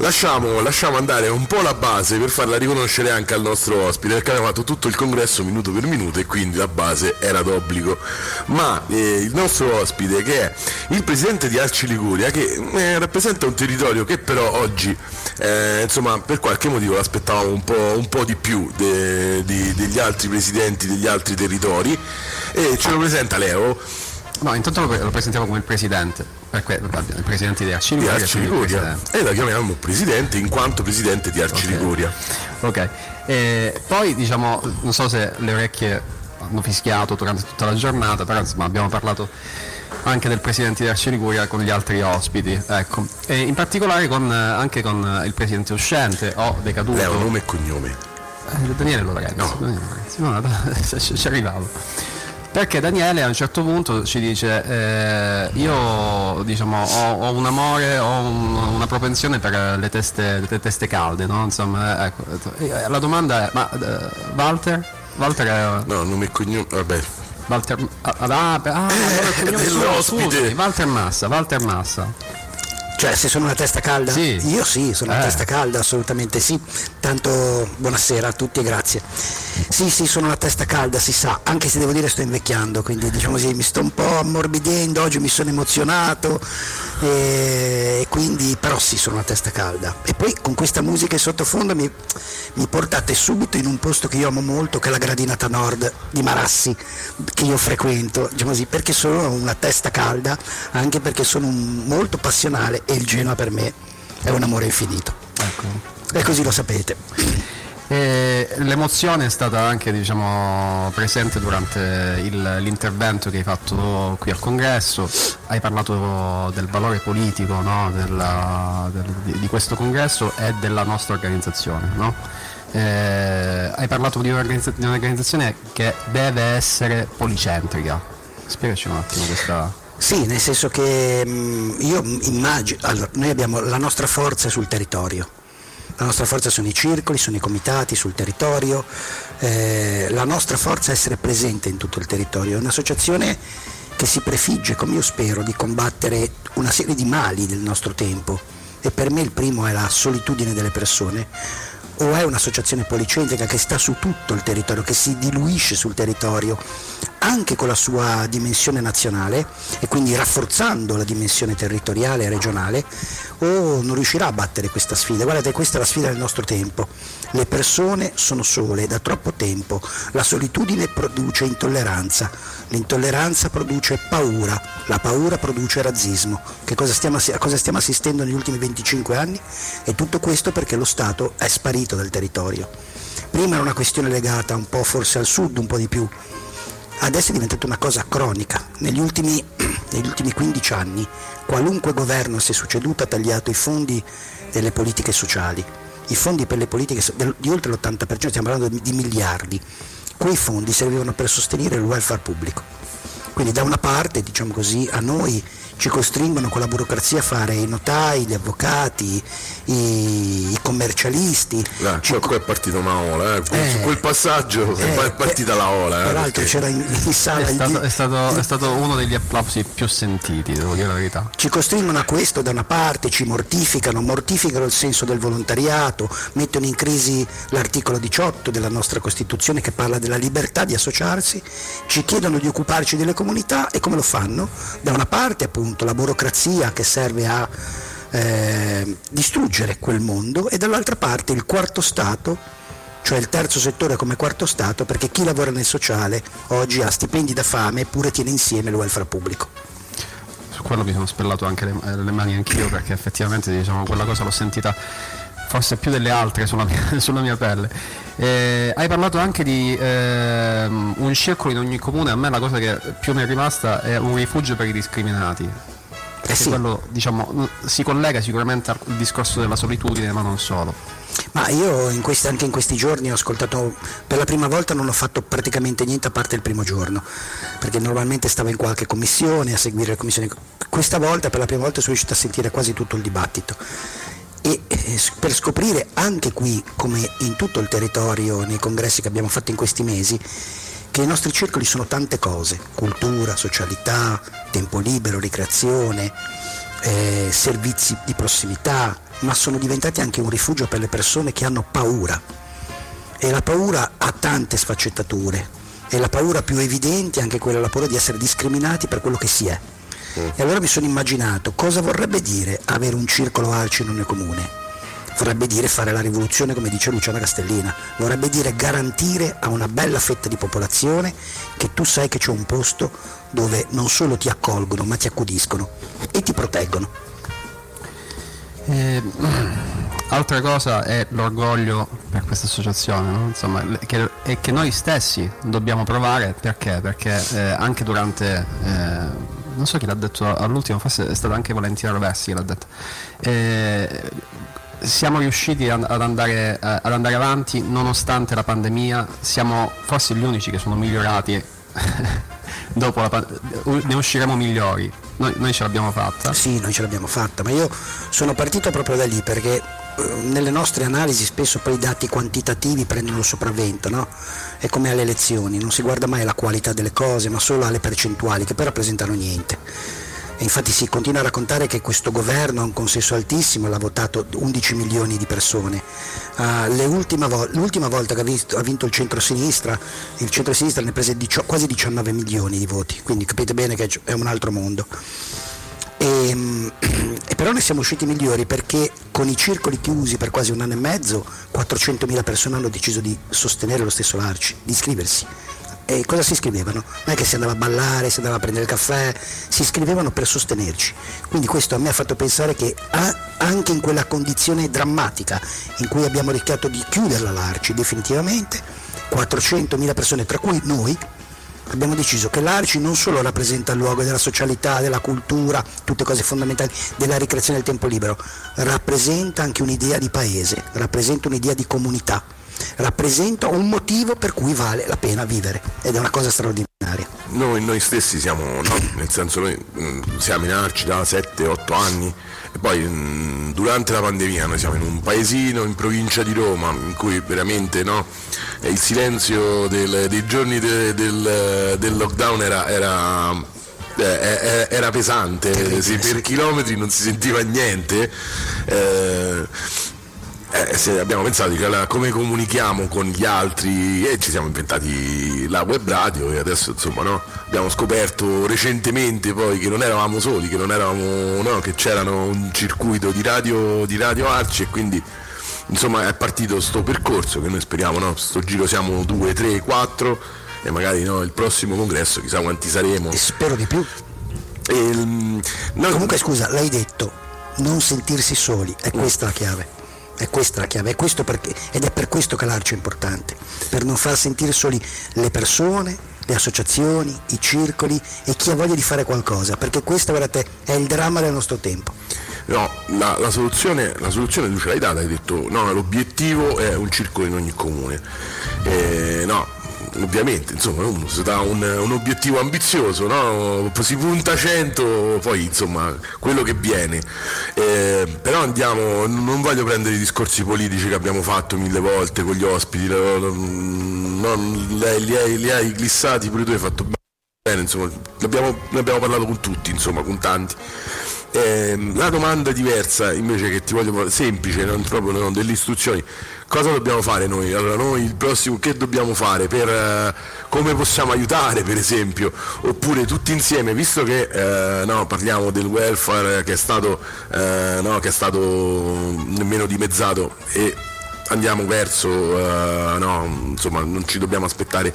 Lasciamo, lasciamo, andare un po' la base per farla riconoscere anche al nostro ospite, perché abbiamo fatto tutto il congresso minuto per minuto e quindi la base era d'obbligo. Ma eh, il nostro ospite, che è il presidente di Arci Liguria, che eh, rappresenta un territorio che però oggi, eh, insomma, per qualche motivo l'aspettavamo un po', un po di più de, de, degli altri presidenti degli altri territori, e ce lo presenta Leo. No, intanto lo presentiamo come il presidente perché il presidente di Arci Liguria, di e la chiamiamo presidente in quanto presidente di Arci Liguria ok, ok e poi diciamo non so se le orecchie hanno fischiato durante tutta la giornata però insomma abbiamo parlato anche del presidente di Arci Liguria con gli altri ospiti ecco. E in particolare con, anche con il presidente uscente o decaduto. Leo nome e cognome. Eh, Daniele Lorenzo. No. Daniele Lorenzo. No, ci arrivavo perché Daniele a un certo punto ci dice eh, io diciamo, ho, ho, un amore, ho un, una propensione per le teste, le teste calde, no? Insomma, ecco. La domanda è, ma uh, Walter? Walter è... No, nome e cognome, vabbè. Walter, ah, ah, ah, allora cognome suo, scusi, Walter Massa, Walter Massa. Cioè, se sono una testa calda? Sì. Io sì, sono eh. una testa calda, assolutamente sì. Tanto buonasera a tutti e grazie. Sì, sì, sono una testa calda, si sa, anche se devo dire sto invecchiando, quindi diciamo così, mi sto un po' ammorbidendo, oggi mi sono emozionato, e quindi però sì, sono una testa calda. E poi con questa musica in sottofondo mi, mi portate subito in un posto che io amo molto, che è la Gradinata Nord di Marassi, che io frequento, diciamo così, perché sono una testa calda, anche perché sono un, molto passionale e il Genoa per me è un amore infinito. Ecco. E così lo sapete. E l'emozione è stata anche diciamo, presente durante il, l'intervento che hai fatto qui al congresso, hai parlato del valore politico no? Della, del, di questo congresso e della nostra organizzazione. No? Eh, hai parlato di, un'organizzazione che deve essere policentrica. Spiegaci un attimo questa... Sì, nel senso che mh, io immagino, allora, noi abbiamo la nostra forza sul territorio, la nostra forza sono i circoli, sono i comitati sul territorio, eh, la nostra forza è essere presente in tutto il territorio, è un'associazione che si prefigge, come io spero, di combattere una serie di mali del nostro tempo. E per me il primo è la solitudine delle persone o è un'associazione policentrica che sta su tutto il territorio, che si diluisce sul territorio anche con la sua dimensione nazionale e quindi rafforzando la dimensione territoriale e regionale o non riuscirà a battere questa sfida. Guardate, questa è la sfida del nostro tempo. Le persone sono sole da troppo tempo, la solitudine produce intolleranza, l'intolleranza produce paura, la paura produce razzismo. Cosa stiamo, a cosa stiamo assistendo negli ultimi 25 anni? E tutto questo perché lo Stato è sparito dal territorio. Prima era una questione legata un po' forse al sud, un po' di più, adesso è diventata una cosa cronica. Negli ultimi, negli ultimi 15 anni qualunque governo si è succeduto ha tagliato i fondi delle politiche sociali, i fondi per le politiche di oltre l'80%, stiamo parlando di miliardi. Quei fondi servivano per sostenere il welfare pubblico. Quindi da una parte, diciamo così, a noi ci costringono con la burocrazia a fare i notai, gli avvocati, i, i commercialisti. Eh, ci... Qua è partito una ola, eh. eh, su quel passaggio eh, è partita la ola. Eh, peraltro perché... c'era in, in sala... È stato, è, stato, è stato, uno degli applausi più sentiti, devo dire la verità. Ci costringono a questo da una parte, ci mortificano, mortificano il senso del volontariato, mettono in crisi l'articolo 18 della nostra Costituzione che parla della libertà di associarsi, ci chiedono di occuparci delle comunità e come lo fanno? Da una parte appunto appunto la burocrazia che serve a eh, distruggere quel mondo e dall'altra parte il quarto Stato, cioè il terzo settore come quarto Stato, perché chi lavora nel sociale oggi ha stipendi da fame eppure tiene insieme il welfare pubblico. Su quello mi sono spellato anche le, eh, le mani anch'io perché effettivamente diciamo, quella cosa l'ho sentita forse più delle altre sulla mia, sulla mia pelle. Eh, hai parlato anche di eh, un circolo in ogni comune, a me la cosa che più mi è rimasta è un rifugio per i discriminati. Eh sì. quello diciamo, si collega sicuramente al discorso della solitudine, ma non solo. Ma io in questi, anche in questi giorni ho ascoltato, per la prima volta non ho fatto praticamente niente a parte il primo giorno, perché normalmente stavo in qualche commissione a seguire le commissioni. Questa volta per la prima volta sono riuscito a sentire quasi tutto il dibattito e eh, per scoprire anche qui, come in tutto il territorio, nei congressi che abbiamo fatto in questi mesi, che i nostri circoli sono tante cose, cultura, socialità, tempo libero, ricreazione, eh, servizi di prossimità, ma sono diventati anche un rifugio per le persone che hanno paura. E la paura ha tante sfaccettature. E la paura più evidente è anche quella, la paura di essere discriminati per quello che si è. E allora mi sono immaginato cosa vorrebbe dire avere un circolo arci in un comune vorrebbe dire fare la rivoluzione come dice Luciana Castellina, vorrebbe dire garantire a una bella fetta di popolazione che tu sai che c'è un posto dove non solo ti accolgono ma ti accudiscono e ti proteggono. Eh, altra cosa è l'orgoglio per questa associazione, no? Insomma, che, e che noi stessi dobbiamo provare perché? Perché eh, anche durante eh, non so chi l'ha detto all'ultimo, forse è stata anche Valentina Rovessi che l'ha detto. Eh, siamo riusciti ad andare, eh, ad andare, avanti nonostante la pandemia, siamo forse gli unici che sono migliorati dopo la pandemia, ne usciremo migliori. Noi, noi, ce l'abbiamo fatta. Sì, noi ce l'abbiamo fatta, ma io sono partito proprio da lì perché nelle nostre analisi spesso poi i dati quantitativi prendono il sopravvento, no? È come alle elezioni, non si guarda mai alla qualità delle cose, ma solo alle percentuali, che poi rappresentano niente e infatti si continua a raccontare che questo governo ha un consenso altissimo, l'ha votato 11 milioni di persone. Uh, vo- l'ultima volta che ha, visto, ha vinto il centro-sinistra, il centro-sinistra ne prese dicio- quasi 19 milioni di voti, quindi capite bene che è un altro mondo. E, ehm, però ne siamo usciti migliori perché con i circoli chiusi per quasi un anno e mezzo 400.000 persone hanno deciso di sostenere lo stesso Larci, di iscriversi e cosa si iscrivevano? Non è che si andava a ballare, si andava a prendere il caffè, si iscrivevano per sostenerci. Quindi questo a me ha fatto pensare che anche in quella condizione drammatica in cui abbiamo rischiato di chiuderla l'Arci definitivamente, 400.000 persone, tra cui noi, abbiamo deciso che l'Arci non solo rappresenta il luogo della socialità, della cultura, tutte cose fondamentali, della ricreazione del tempo libero, rappresenta anche un'idea di paese, rappresenta un'idea di comunità rappresenta un motivo per cui vale la pena vivere ed è una cosa straordinaria. Noi, noi stessi siamo, no, nel senso noi mm, siamo in Arci da 7-8 anni e poi mh, mm, durante la pandemia noi siamo in un paesino in provincia di Roma in cui veramente no, il silenzio del, dei giorni de, del, del, lockdown era, era eh, era pesante, per chilometri non si sentiva niente. Eh, eh, abbiamo pensato che la, come comunichiamo con gli altri e ci siamo inventati la web radio e adesso insomma no, abbiamo scoperto recentemente poi che non eravamo soli, che non eravamo no, che c'erano un circuito di radio, di radio Arci e quindi insomma è partito questo percorso che noi speriamo, no? sto giro siamo due, tre, quattro e magari no, il prossimo congresso chissà quanti saremo. E spero di più. E, no, Comunque scusa, l'hai detto, non sentirsi soli, è questa la chiave. È questa la chiave, è perché, ed è per questo che l'Arci è importante, per non far sentire soli le persone, le associazioni, i circoli e chi ha voglia di fare qualcosa, perché questo te, è il dramma del nostro tempo. No, la, la, soluzione, la soluzione tu ce l'hai data, hai detto no, l'obiettivo è un circolo in ogni comune. Eh, no, ovviamente, insomma, uno si dà un, un obiettivo ambizioso, no? si punta a 100, poi insomma, quello che viene. Eh, però andiamo, non voglio prendere i discorsi politici che abbiamo fatto mille volte con gli ospiti, li, li, hai, li hai glissati, pure tu hai fatto bene, insomma, ne abbiamo, ne abbiamo parlato con tutti, insomma, con tanti. Eh, la domanda diversa invece che ti voglio semplice, non proprio non delle istruzioni cosa dobbiamo fare noi? Allora noi il prossimo che dobbiamo fare per eh, come possiamo aiutare per esempio, oppure tutti insieme, visto che eh, no, parliamo del welfare che è stato, eh, no, che è stato nemmeno dimezzato e andiamo verso, eh, no, insomma non ci dobbiamo aspettare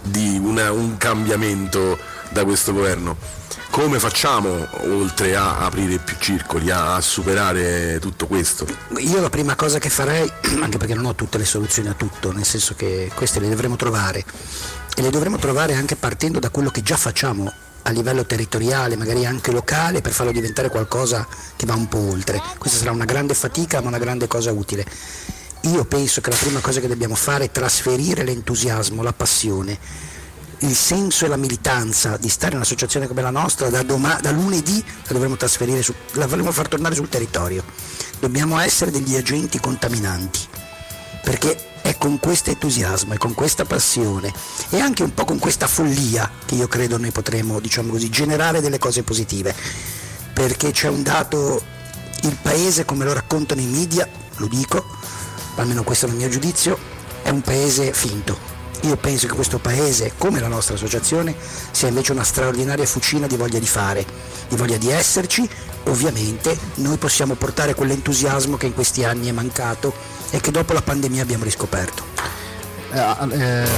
di una, un cambiamento da questo governo come facciamo oltre a aprire più circoli, a, superare tutto questo? Io la prima cosa che farei, anche perché non ho tutte le soluzioni a tutto, nel senso che queste le dovremo trovare e le dovremo trovare anche partendo da quello che già facciamo a livello territoriale, magari anche locale, per farlo diventare qualcosa che va un po' oltre. Questa sarà una grande fatica ma una grande cosa utile. Io penso che la prima cosa che dobbiamo fare è trasferire l'entusiasmo, la passione il senso e la militanza di stare in un'associazione come la nostra da, doma- da lunedì la dovremo trasferire, su- la dovremo far tornare sul territorio. Dobbiamo essere degli agenti contaminanti, perché è con questo entusiasmo e con questa passione e anche un po' con questa follia che io credo noi potremo, diciamo così, generare delle cose positive. Perché c'è un dato il paese come lo raccontano i media, lo dico, almeno questo è il mio giudizio, è un paese finto. Io penso che questo paese, come la nostra associazione, sia invece una straordinaria fucina di voglia di fare, di voglia di esserci. Ovviamente noi possiamo portare quell'entusiasmo che in questi anni è mancato e che dopo la pandemia abbiamo riscoperto. Eh, eh,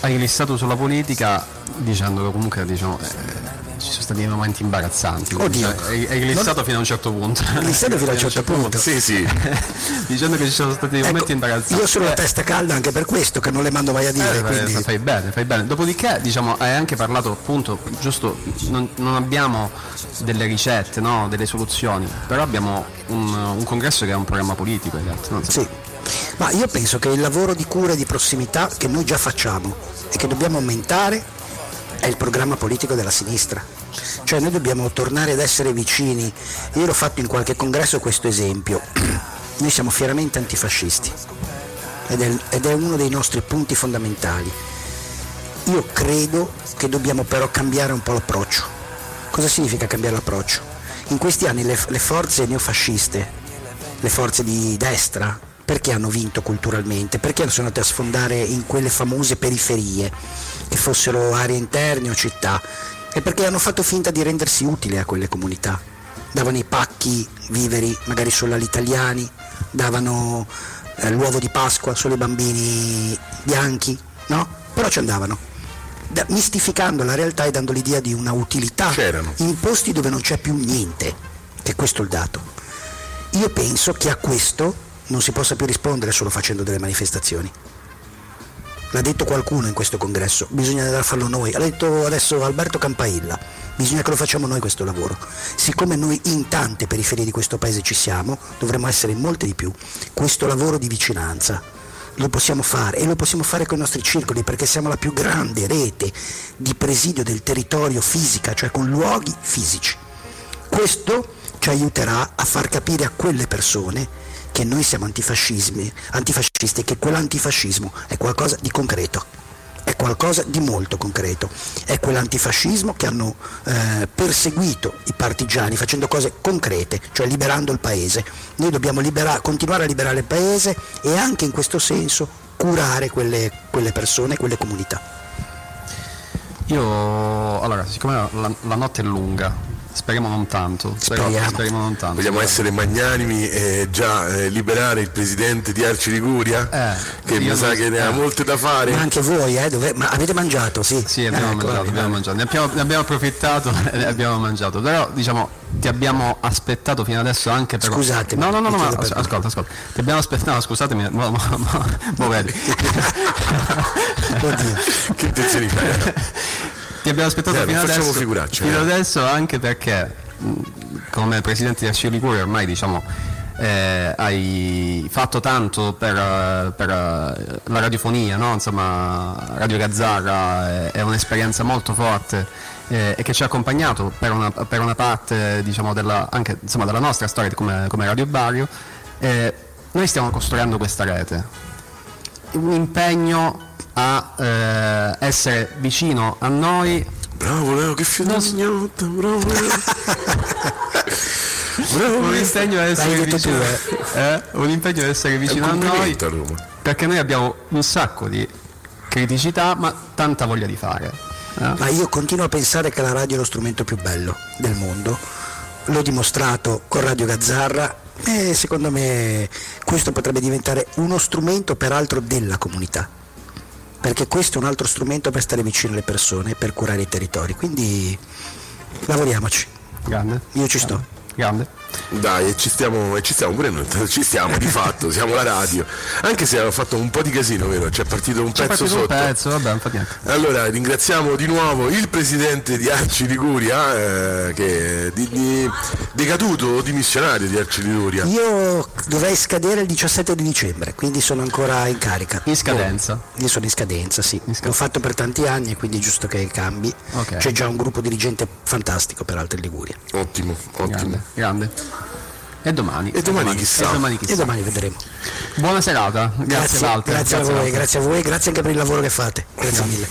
hai listato sulla politica dicendo che comunque diciamo, eh, ci sono stati momenti imbarazzanti. Oddio. Hai listato non... fino a un certo punto. Listato fino a un certo punto. Sì, sì. Dicendo che ci sono stati ecco, momenti imbarazzanti. Io sono la testa calda anche per questo, che non le mando mai a dire. Eh, quindi... Fai bene, fai bene. Dopodiché, diciamo, hai anche parlato appunto, giusto, non, non abbiamo delle ricette, no? delle soluzioni, però abbiamo un, un, congresso che è un programma politico in realtà. So. Sì. Ma io penso che il lavoro di cura e di prossimità che noi già facciamo e che dobbiamo aumentare è il programma politico della sinistra. Cioè noi dobbiamo tornare ad essere vicini. Io l'ho fatto in qualche congresso questo esempio. Noi siamo fieramente antifascisti ed è, ed è uno dei nostri punti fondamentali. Io credo che dobbiamo però cambiare un po' l'approccio. Cosa significa cambiare l'approccio? In questi anni le, le forze neofasciste, le forze di destra, perché hanno vinto culturalmente? Perché sono andate a sfondare in quelle famose periferie, che fossero aree interne o città? E perché hanno fatto finta di rendersi utili a quelle comunità. Davano i pacchi viveri, magari solo agli italiani, davano eh, l'uovo di Pasqua solo ai bambini bianchi, no? Però ci andavano. Da, mistificando la realtà e dando l'idea di una utilità C'erano. in posti dove non c'è più niente, che è questo il dato. Io penso che a questo non si possa più rispondere solo facendo delle manifestazioni. L'ha detto qualcuno in questo congresso, bisogna farlo noi. L'ha detto adesso Alberto Campailla, bisogna che lo facciamo noi questo lavoro. Siccome noi in tante periferie di questo paese ci siamo, dovremmo essere in molte di più. Questo lavoro di vicinanza lo possiamo fare e lo possiamo fare con i nostri circoli perché siamo la più grande rete di presidio del territorio fisica, cioè con luoghi fisici. Questo ci aiuterà a far capire a quelle persone che noi siamo antifascisti e che quell'antifascismo è qualcosa di concreto, è qualcosa di molto concreto, è quell'antifascismo che hanno eh, perseguito i partigiani facendo cose concrete, cioè liberando il paese. Noi dobbiamo libera- continuare a liberare il paese e anche in questo senso curare quelle, quelle persone, quelle comunità. Io, allora, siccome la, la notte è lunga, Speriamo non tanto. Speriamo. speriamo non tanto. Vogliamo essere magnanimi e già eh, liberare il presidente di Arci Liguria? Eh, che mi sa che ne ha eh. molte da fare. Ma anche voi, eh, dove... Ma avete mangiato? Sì, sì abbiamo, ecco, mangiato, abbiamo mangiato. Ne, abbiamo, ne abbiamo approfittato e abbiamo mangiato. Però diciamo ti abbiamo aspettato fino adesso anche per. Scusatemi. No, no, no, no ma, ascolta, ascolta. Ti abbiamo aspettato, no, scusatemi, mo, mo, mo, mo vedi. Oddio. che intenzioni fai? Ti abbiamo aspettato eh, fino, adesso, fino eh. adesso anche perché come presidente di Ascio Liguria ormai diciamo eh, hai fatto tanto per, per la radiofonia, no? insomma Radio Gazzara è, è un'esperienza molto forte eh, e che ci ha accompagnato per una, per una parte diciamo, della, anche insomma, della nostra storia come, come Radio Barrio. Eh, noi stiamo costruendo questa rete, un impegno a eh, essere vicino a noi. Bravo Leo, che figlio di bravo Leo. bravo un impegno ad essere vicino, eh? un impegno ad essere vicino a noi perché noi abbiamo un sacco di criticità ma tanta voglia di fare eh? ma io continuo a pensare che la radio è lo strumento più bello del mondo l'ho dimostrato con Radio Gazzarra e secondo me questo potrebbe diventare uno strumento peraltro della comunità perché questo è un altro strumento per stare vicino alle persone e per curare i territori. Quindi lavoriamoci. Grande. Io ci sto. Grande. Dai, e ci stiamo, e ci stiamo pure noi, ci stiamo di fatto, siamo la radio. Anche se abbiamo fatto un po' di casino, vero? C'è partito un C'è pezzo partito sotto. Un pezzo, vabbè. Allora, ringraziamo di nuovo il presidente di Arci Liguria, eh, che è di, di, decaduto o dimissionario di Arci Liguria. Io dovrei scadere il 17 di dicembre, quindi sono ancora in carica. In scadenza? Oh, io sono in scadenza, sì. In scadenza. L'ho fatto per tanti anni, quindi è giusto che cambi. Okay. C'è già un gruppo dirigente fantastico, peraltro, in Liguria. Ottimo, ottimo. Grande. grande. E domani. E domani, chissà. E domani, chissà. E domani vedremo. Buona serata, grazie, grazie Walter. Grazie, grazie a voi, grazie a voi, grazie anche per il lavoro che fate. Grazie mille.